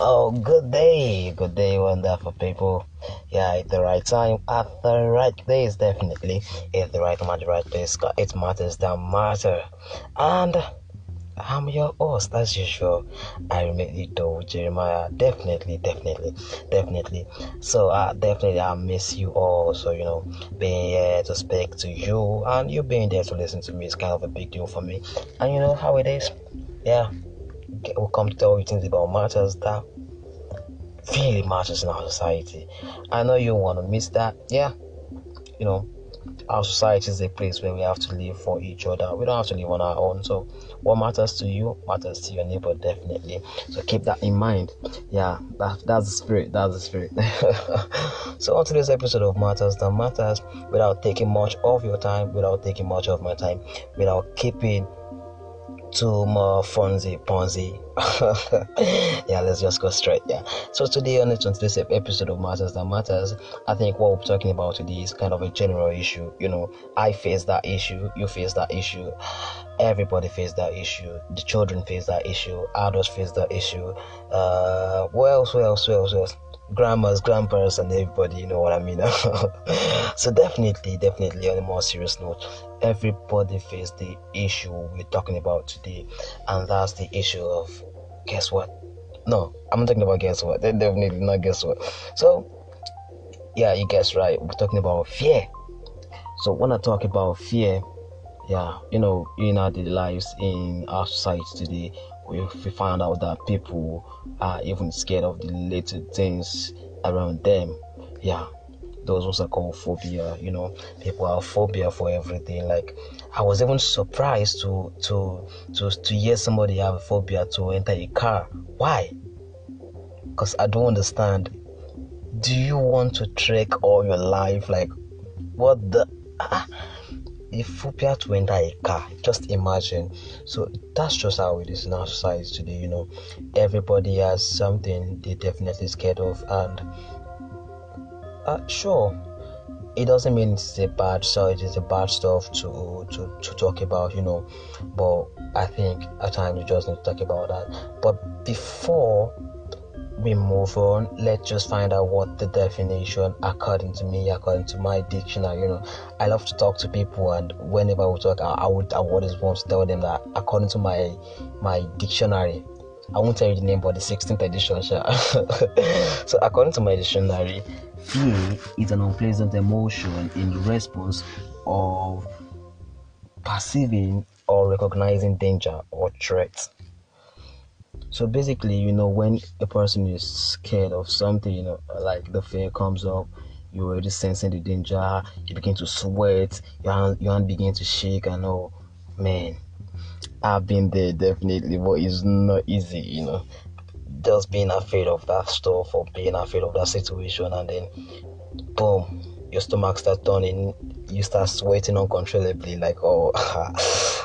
Oh, good day, good day, wonderful people. Yeah, at the right time, at the right place, definitely. At the right time, at the right place. It matters that matter. And I'm your host, as usual. I remain do Jeremiah. Definitely, definitely, definitely. So, uh, definitely, I miss you all. So, you know, being here to speak to you and you being there to listen to me is kind of a big deal for me. And you know how it is. Yeah, we'll come to tell you things about matters that really matters in our society. I know you want to miss that. Yeah, you know, our society is a place where we have to live for each other. We don't have to live on our own. So, what matters to you matters to your neighbor, definitely. So, keep that in mind. Yeah, that, that's the spirit. That's the spirit. so, on today's episode of Matters That Matters, without taking much of your time, without taking much of my time, without keeping too more Fonzie Ponzi. yeah, let's just go straight. Yeah. So today on the 26th episode of Matters That Matters, I think what we're talking about today is kind of a general issue. You know, I face that issue, you face that issue, everybody face that issue, the children face that issue, adults face that issue. Uh, what else? What else? What else? What else? Grandmas, grandparents, and everybody, you know what I mean. so definitely, definitely, on a more serious note, everybody face the issue we're talking about today, and that's the issue of guess what? No, I'm not talking about guess what. Definitely not guess what. So, yeah, you guess right. We're talking about fear. So when I talk about fear, yeah, you know, in our daily lives in our society today, we, we find out that people are even scared of the little things around them. Yeah, those ones are called phobia. You know, people have phobia for everything. Like I was even surprised to to to to hear somebody have a phobia to enter a car. Why? Because I don't understand. Do you want to trek all your life? Like, what the? Ah, a phobia to enter a car. Just imagine. So that's just how it is in our society today. You know, everybody has something they definitely scared of, and uh, sure, it doesn't mean it's a bad so it is a bad stuff to to to talk about. You know, but I think at times you just need to talk about that. But before we move on, let's just find out what the definition, according to me, according to my dictionary. You know, I love to talk to people, and whenever we talk, I, I would I always want to tell them that according to my my dictionary, I won't tell you the name, but the 16th edition. so, according to my dictionary, fear is an unpleasant emotion in response of perceiving or recognizing danger or threat. So basically, you know, when a person is scared of something, you know, like the fear comes up, you're already sensing the danger, you begin to sweat, your hand, your hand begin to shake, and oh, man, I've been there definitely, but it's not easy, you know, just being afraid of that stuff or being afraid of that situation, and then boom, your stomach starts turning, you start sweating uncontrollably, like oh,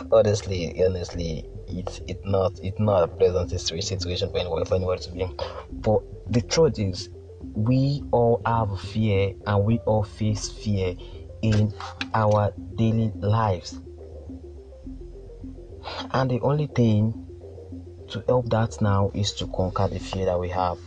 honestly, honestly, it's it's not it's not a pleasant situation for anyone for anyone to be in. But the truth is, we all have fear and we all face fear in our daily lives. And the only thing to help that now is to conquer the fear that we have.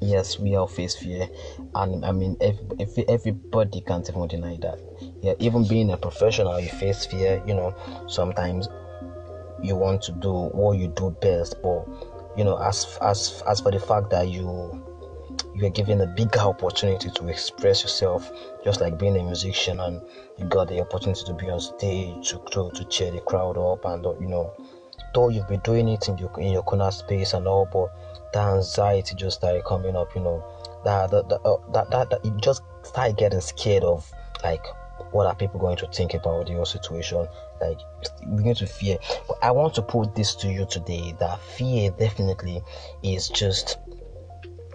Yes, we all face fear, and I mean, if, if everybody can't even deny that. Yeah, even being a professional, you face fear. You know, sometimes you want to do what you do best but you know as as as for the fact that you you are given a bigger opportunity to express yourself just like being a musician and you got the opportunity to be on stage to to, to cheer the crowd up and you know though you've been doing it in your in your corner space and all but the anxiety just started coming up you know. That that that, uh, that, that, that you just start getting scared of like what are people going to think about your situation? Like begin to fear. But i want to put this to you today that fear definitely is just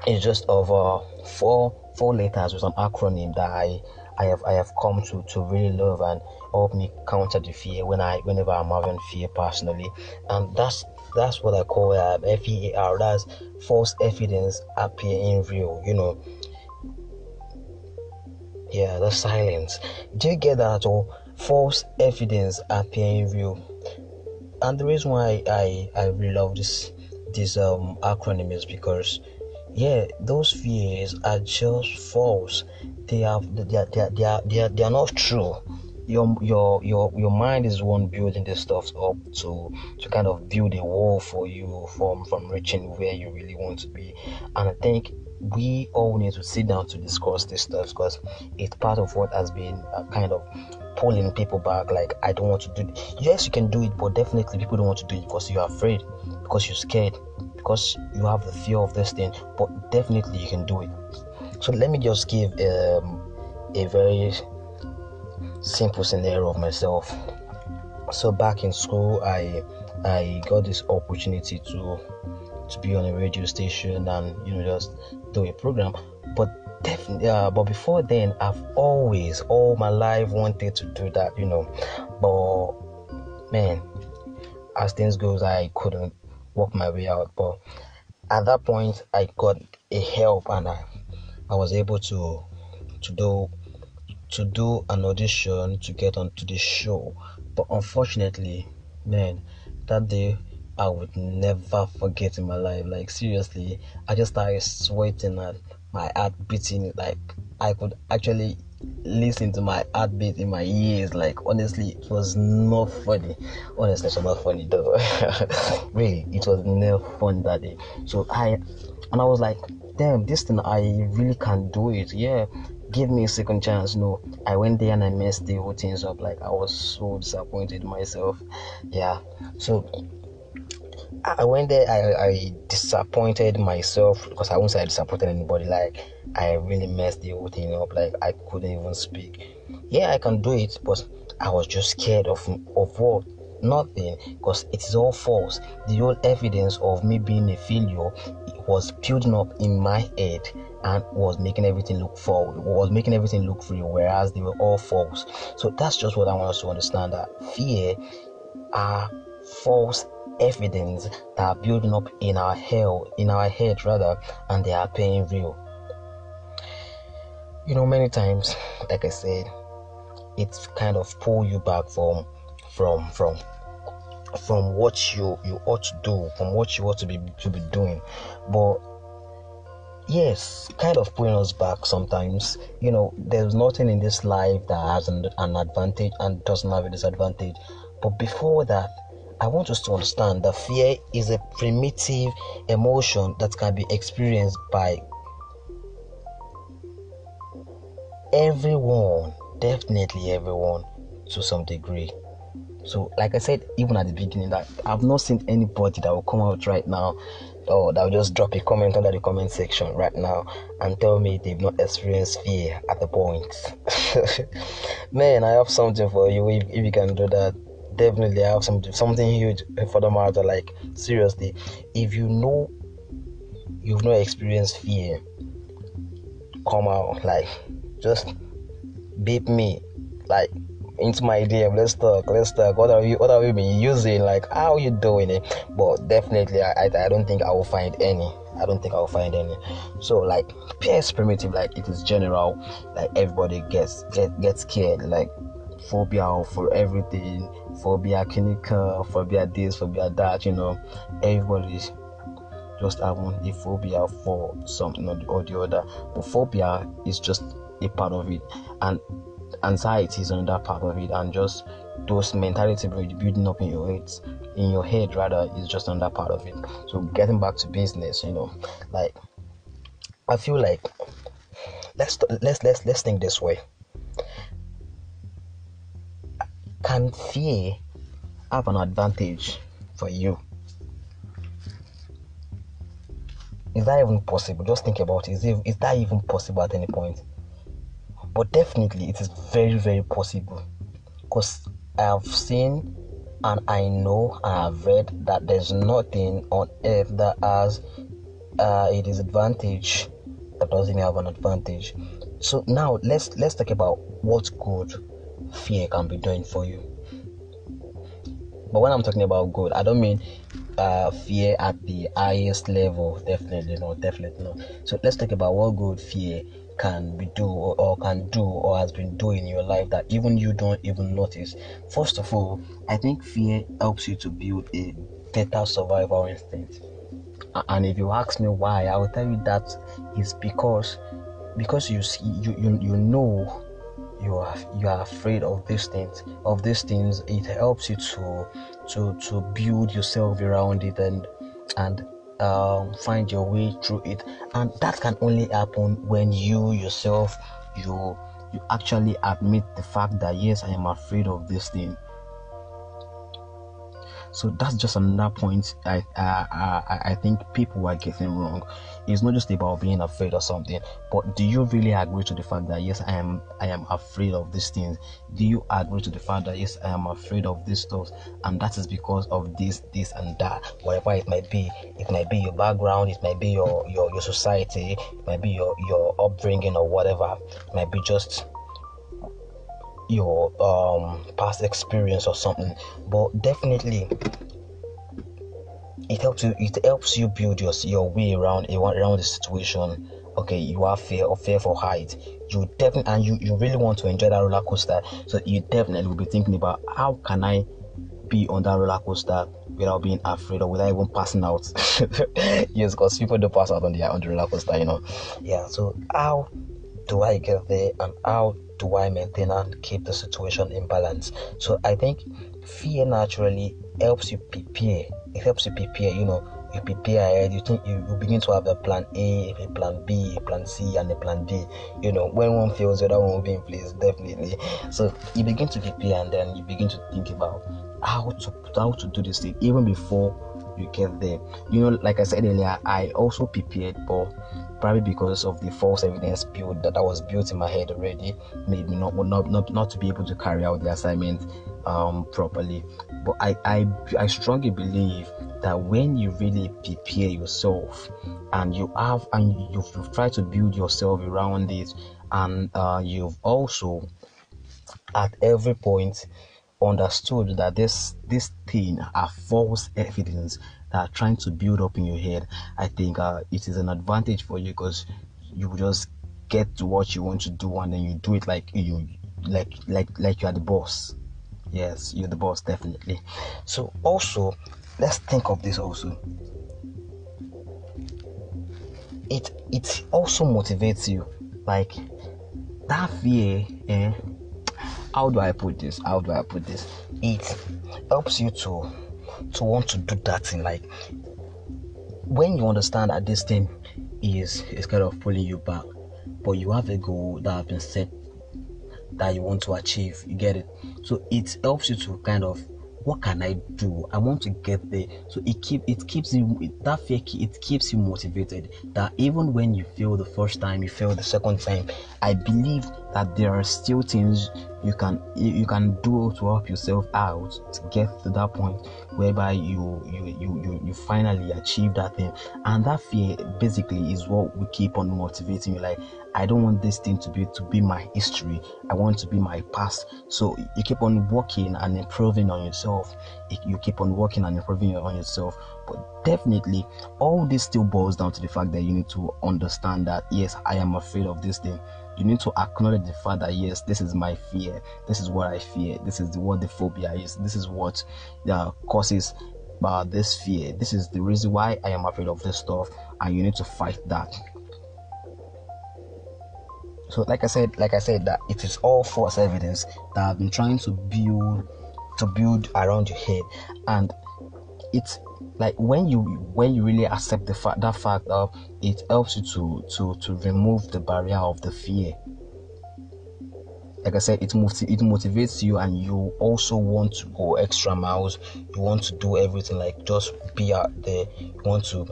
it's just over four four letters with an acronym that i i have i have come to to really love and help me counter the fear when i whenever i'm having fear personally. And that's that's what i call uh, fear that's false evidence appearing real you know yeah, the silence. Do you get that? Or false evidence appearing real. And the reason why I, I really love this this um acronym is because yeah, those fears are just false. They they are, they are, they are, they are, they are not true. Your your your your mind is one building this stuff up to to kind of build a wall for you from from reaching where you really want to be. And I think we all need to sit down to discuss this stuff because it's part of what has been uh, kind of pulling people back. Like I don't want to do. It. Yes, you can do it, but definitely people don't want to do it because you're afraid, because you're scared, because you have the fear of this thing. But definitely you can do it. So let me just give um, a very simple scenario of myself. So back in school, I I got this opportunity to to be on a radio station and you know just do a program. But definitely, uh, but before then, I've always all my life wanted to do that, you know. But man, as things goes, I couldn't work my way out. But at that point, I got a help and I I was able to to do to do an audition to get onto the show. But unfortunately, man, that day I would never forget in my life. Like seriously, I just started sweating and my heart beating. Like I could actually listen to my heartbeat in my ears. Like honestly, it was not funny. Honestly, it was not funny though. really, it was never fun that day. So I, and I was like, damn, this thing I really can do it. Yeah, give me a second chance. No, I went there and I messed the whole things up. Like I was so disappointed myself. Yeah, so I went there, I, I disappointed myself because I won't say I disappointed anybody. Like, I really messed the whole thing up. Like, I couldn't even speak. Yeah, I can do it, but I was just scared of, of what? Nothing, because it is all false. The whole evidence of me being a failure was building up in my head and was making everything look forward, was making everything look real, whereas they were all false. So that's just what I want us to understand that fear are false evidence that are building up in our hell in our head rather and they are paying real you know many times like i said it's kind of pull you back from from from from what you you ought to do from what you ought to be to be doing but yes kind of pulling us back sometimes you know there's nothing in this life that has an, an advantage and doesn't have a disadvantage but before that I want us to understand that fear is a primitive emotion that can be experienced by everyone, definitely everyone, to some degree. So, like I said, even at the beginning, that I've not seen anybody that will come out right now or that will just drop a comment under the comment section right now and tell me they've not experienced fear at the point. Man, I have something for you if, if you can do that definitely I have something something huge for the matter. Like seriously, if you know you've not experienced fear, come out like just beat me like into my DM. Let's talk. Let's talk. What are you? What are we been using? Like how you doing it? But definitely, I, I, I don't think I will find any. I don't think I will find any. So like PS primitive. Like it is general. Like everybody gets get gets scared. Like phobia for everything phobia clinical phobia this phobia that you know everybody's just having a phobia for something or the other but phobia is just a part of it and anxiety is another part of it and just those mentality building up in your head in your head rather is just another part of it so getting back to business you know like i feel like let's let's let's let's think this way can fear have an advantage for you? Is that even possible? Just think about it. Is, it, is that even possible at any point? But definitely, it is very, very possible. Because I have seen and I know and I've read that there's nothing on earth that has uh, a disadvantage that doesn't have an advantage. So now let's let's talk about what good fear can be doing for you. But when I'm talking about good, I don't mean uh, fear at the highest level. Definitely not. Definitely not. So let's talk about what good fear can be do or, or, can do or has been doing in your life that even you don't even notice. First of all, I think fear helps you to build a better survival instinct. And if you ask me why, I will tell you that is because because you see you you, you know you are you are afraid of these things of these things it helps you to to to build yourself around it and and um, find your way through it. And that can only happen when you yourself you you actually admit the fact that yes i am afraid of this thing so that's just another point I, I I think people are getting wrong. It's not just about being afraid of something, but do you really agree to the fact that yes, I am I am afraid of these things? Do you agree to the fact that yes, I am afraid of these stuff, and that is because of this, this, and that, whatever it might be. It might be your background, it might be your your your society, it might be your your upbringing or whatever. It might be just your um, past experience or something but definitely it helps you it helps you build your your way around a around the situation. Okay you are fear or fear for height. You definitely and you you really want to enjoy that roller coaster. So you definitely will be thinking about how can i be on that roller coaster without being afraid or without even passing out? Yes because people do pass out on the on the roller coaster you know. Yeah so how do i get there and how do I maintain and keep the situation in balance? So I think fear naturally helps you prepare. It helps you prepare, you know, you prepare ahead, you think you, you begin to have a plan A, a plan B, a plan C, and a plan D. You know, when one fails, the other one will be in place, definitely. So you begin to prepare and then you begin to think about how to how to do this thing even before you get there. You know, like I said earlier, I also prepared, but probably because of the false evidence build that, that was built in my head already made me not not not, not to be able to carry out the assignment um, properly. But I, I I strongly believe that when you really prepare yourself and you have and you've, you've tried to build yourself around it and uh, you've also at every point understood that this this thing are false evidence that are trying to build up in your head, I think uh, it is an advantage for you because you just get to what you want to do and then you do it like you like like like you are the boss. Yes, you're the boss definitely. So also let's think of this also. It it also motivates you like that fear eh, how do I put this? How do I put this? It helps you to to want to do that thing. Like when you understand that this thing is is kind of pulling you back, but you have a goal that has been set that you want to achieve. You get it? So it helps you to kind of what can I do? I want to get there. So it keep it keeps you that fear it keeps you motivated. That even when you fail the first time, you fail the second time, I believe that there are still things you can you can do to help yourself out to get to that point whereby you you you you, you finally achieve that thing. And that fear basically is what we keep on motivating you. Like I don't want this thing to be to be my history. I want to be my past. So you keep on working and improving on yourself. You keep on working and improving on yourself. But definitely, all this still boils down to the fact that you need to understand that yes, I am afraid of this thing. You need to acknowledge the fact that yes, this is my fear. This is what I fear. This is what the phobia is. This is what uh, causes uh, this fear. This is the reason why I am afraid of this stuff, and you need to fight that so like i said like i said that it is all false evidence that i've been trying to build to build around your head and it's like when you when you really accept the fact that fact of it helps you to to to remove the barrier of the fear like I said, it it motivates you, and you also want to go extra miles. You want to do everything, like just be out there. You want to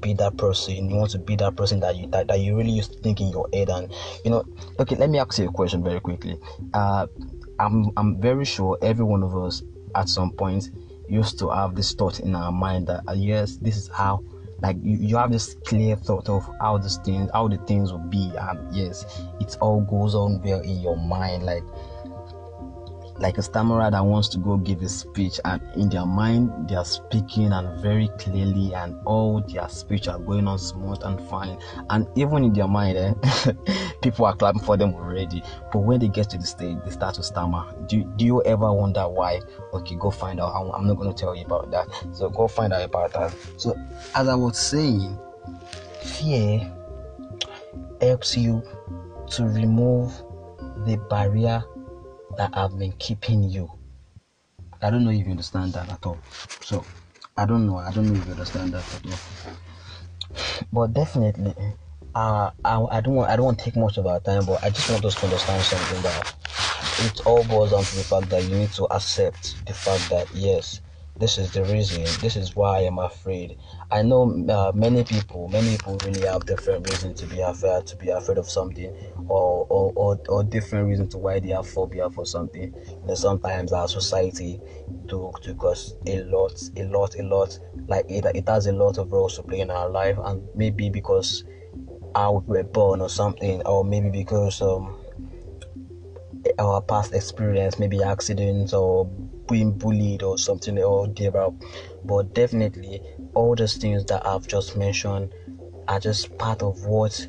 be that person you want to be that person that you that, that you really used to think in your head and you know okay let me ask you a question very quickly uh i'm i'm very sure every one of us at some point used to have this thought in our mind that uh, yes this is how like you, you have this clear thought of how this thing how the things will be and yes it all goes on well in your mind like like a stammerer that wants to go give a speech and in their mind they are speaking and very clearly and all their speech are going on smooth and fine. And even in their mind eh, people are clapping for them already. But when they get to the stage they start to stammer. Do, do you ever wonder why? Okay go find out. I'm not going to tell you about that. So go find out about that. So as i was saying fear helps you to remove the barrier that have been keeping you. I don't know if you understand that at all. So I don't know. I don't know if you understand that at all. But definitely, uh, I, I don't want I don't want to take much of our time, but I just want us to understand something that it all boils down to the fact that you need to accept the fact that yes, this is the reason this is why i'm afraid. I know uh, many people many people really have different reasons to be afraid to be afraid of something or or, or, or different reasons to why they have phobia for something. Sometimes our society do to cause a lot a lot a lot like it, it has a lot of roles to play in our life and maybe because how we were born or something or maybe because um our past experience maybe accidents or being bullied or something or thereabout. But definitely, all those things that I've just mentioned are just part of what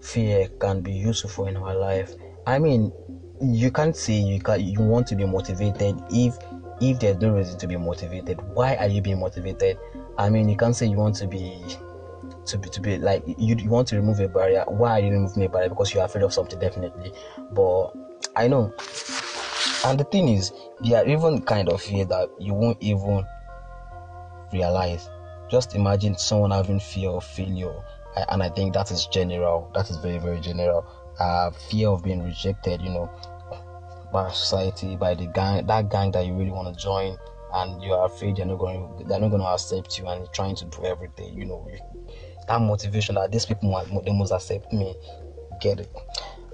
fear can be useful for in our life. I mean, you can't say you can you want to be motivated if if there's no reason to be motivated. Why are you being motivated? I mean, you can't say you want to be to be to be like you, you want to remove a barrier. Why are you removing a barrier? Because you're afraid of something, definitely. But I know and the thing is, there are even kind of fear that you won't even realize. Just imagine someone having fear of failure, and I think that is general. That is very, very general. Uh, fear of being rejected, you know, by society, by the gang, that gang that you really want to join, and you are afraid they're not going, they're not going to accept you, and you're trying to do everything, you know, that motivation that these people might, they must accept me. Get it?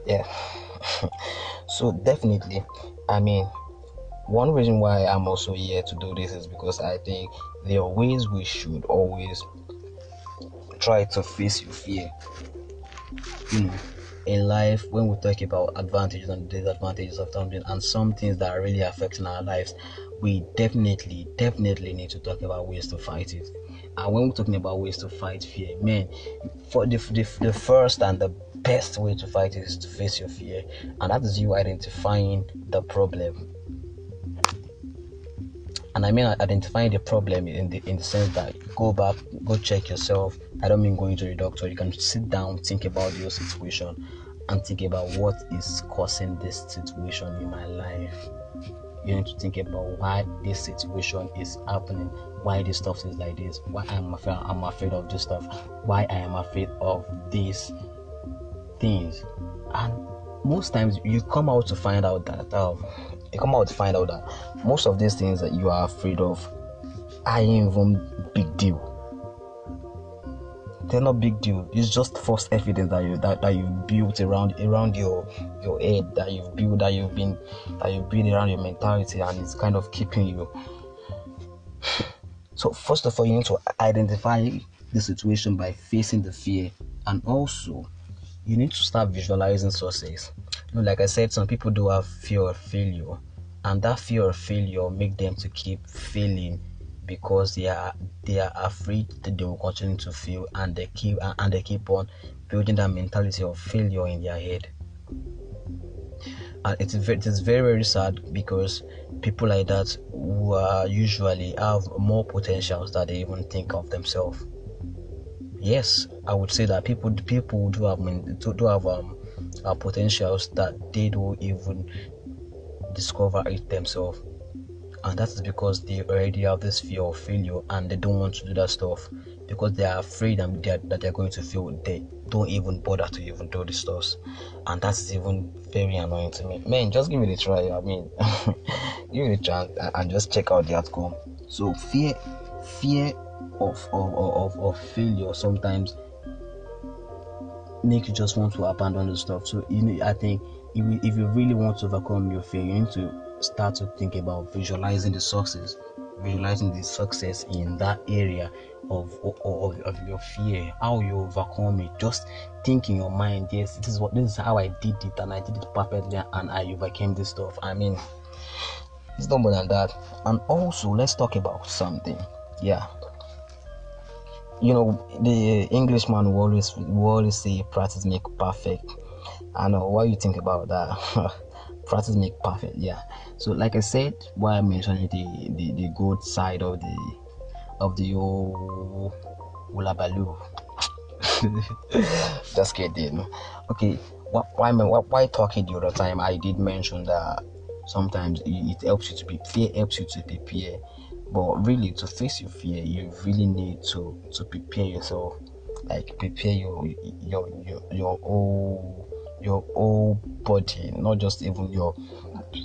Yeah. so definitely I mean, one reason why I'm also here to do this is because I think there are ways we should always try to face your fear. You know, in life, when we talk about advantages and disadvantages of something and some things that are really affecting our lives, we definitely, definitely need to talk about ways to fight it. And when we're talking about ways to fight fear, man, for the, the, the first and the best way to fight is to face your fear, and that is you identifying the problem. And I mean identifying the problem in the in the sense that go back, go check yourself. I don't mean going to the doctor. You can sit down, think about your situation, and think about what is causing this situation in my life. You need to think about why this situation is happening, why this stuff is like this, why I'm afraid I'm afraid of this stuff, why I am afraid of this things. And most times you come out to find out that um, you come out to find out that most of these things that you are afraid of are even big deal. They're not big deal. It's just false evidence that you that, that you built around around your your head that you've built that you've been that you've built around your mentality and it's kind of keeping you. So first of all you need to identify the situation by facing the fear and also you need to start visualizing success. You know, like I said, some people do have fear of failure, and that fear of failure make them to keep failing because they are they are afraid that they will continue to fail, and they keep and they keep on building that mentality of failure in their head. And it is very, it is very very sad because people like that who are usually have more potentials that they even think of themselves yes, I would say that people people do have do, have um uh, potentials that they don't even discover it themselves, and that is because they already have this fear of failure and they don't want to do that stuff because they are afraid that they're, that they're going to fail. They don't even bother to even do the stuff, and that's even very annoying to me. Man, just give me the try. I mean, give me a chance and just check out the outcome. So fear, fear of of, of, of failure sometimes make you just want to abandon the stuff. So you know, I think if, if you really want to overcome your fear, you need to start to think about visualizing the success, visualizing the success in that area of, of, of your fear, how you overcome it. Just think in your mind, yes, this is what this is how I did it, and I did it perfectly, and I overcame this stuff. I mean, It's no more than that. And also, let's talk about something. Yeah. You know, the Englishman will always, will always say practice make perfect. I know what you think about that. practice make perfect, yeah. So, like I said, why I mentioned the, the, the good side of the of the old Ulabaloo. Just kidding. Okay, why, why, why talking the other time? I did mention that sometimes it helps you to be fear helps you to prepare but really to face your fear you really need to to prepare yourself. Like prepare your your your, your whole your whole body not just even your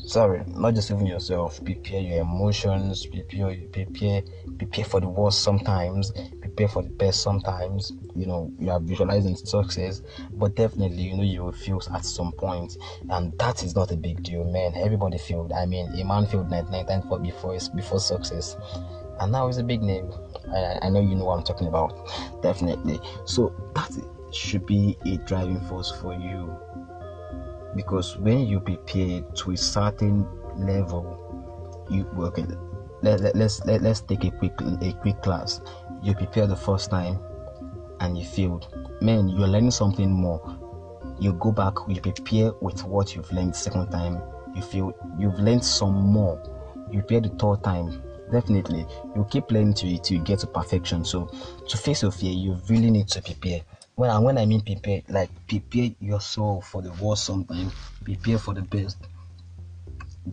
sorry not just even yourself. Prepare your emotions prepare prepare prepare for the worst sometimes prepare for the best sometimes you know you are visualizing success but definitely you know you will fail at some point and that is not a big deal man. Everybody failed. I mean a man failed 99 times before before success. And now he's a big name. I, I know you know what i'm talking about. Definitely. So that should be a driving force for you. Because when you prepare to a certain level you okay let, let, let's let, let's take a quick a quick class you prepare the first time and you failed. Man you're learning something more. You go back you prepare with what you've learned second time. You feel you've learned some more. You prepare the third time. Definitely you keep learning to it till you get to perfection. So to face your fear you really need to prepare. When I, when I mean prepare, like prepare yourself for the worst sometimes, prepare for the best.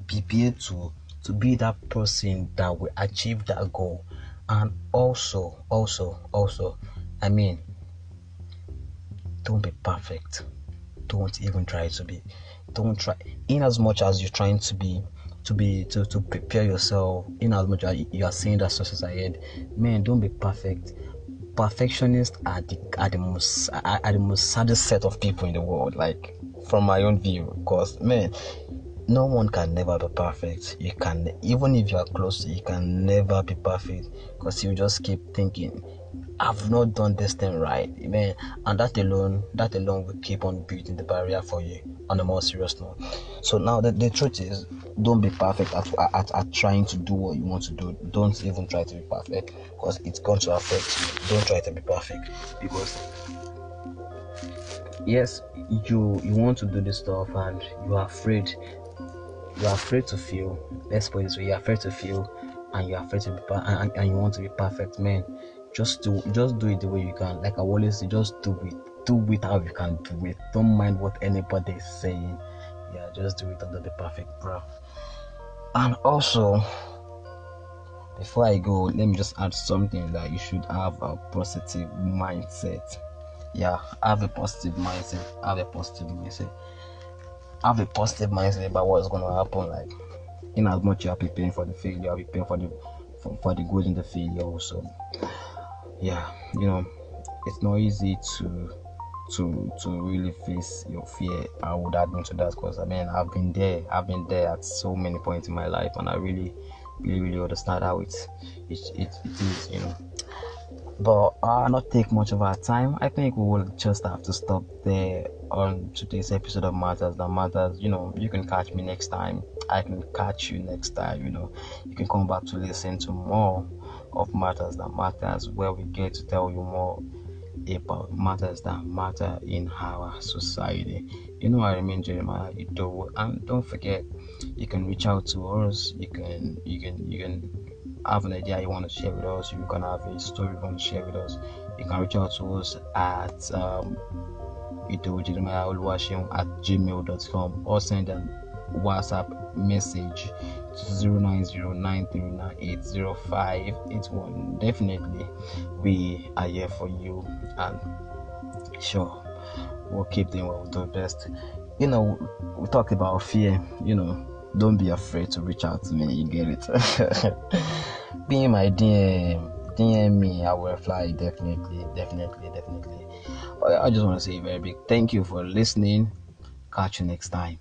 Prepare to to be that person that will achieve that goal. And also, also, also, I mean, don't be perfect. Don't even try to be. Don't try. In as much as you're trying to be, to be to, to prepare yourself in as much as you are seeing that success ahead man don't be perfect perfectionists are the are the most are, are the most saddest set of people in the world. Like from my own view, because man, no one can never be perfect. You can even if you are close, you can never be perfect because you just keep thinking, I've not done this thing right, man, and that alone, that alone will keep on building the barrier for you on a more serious note. So now the, the truth is, don't be perfect at, at, at trying to do what you want to do. Don't even try to be perfect because it's going to affect you. Don't try to be perfect because yes, you you want to do this stuff and you are afraid. You are afraid to feel. Let's put it this way: you're afraid to feel, and you're afraid to be and, and you want to be perfect, man. Just do just do it the way you can. Like I always say, just do it. Do it how you can do it. Don't mind what anybody is saying. Yeah, just do it under the perfect bro. And also, before I go, let me just add something that you should have a positive mindset. Yeah, have a positive mindset. Have a positive mindset. Have a positive mindset about what's gonna happen. Like, in as much you are preparing for the failure, you are preparing for the for, for the good in the failure also. Yeah, you know, it's not easy to to to really face your fear i would add into that because i mean i've been there i've been there at so many points in my life and i really really really understand how it's it, it, it is you know but i'll not take much of our time i think we will just have to stop there on today's episode of matters that matters you know you can catch me next time i can catch you next time you know you can come back to listen to more of matters that matters where we get to tell you more about matters that matter in our society. You know, I remain Jeremiah Ido, and don't forget, you can reach out to us. You can, you can, you can have an idea you want to share with us. You can have a story you want to share with us. You can reach out to us at um, at gmail.com or send a WhatsApp message to 0909398051. Definitely, we are here for you, and sure, we'll keep doing what we do best. You know, we talked about fear. You know, don't be afraid to reach out to me. You get it. Being my DM, DM eh, me. I will reply definitely, definitely, definitely. I just want to say a very big thank you for listening. Catch you next time.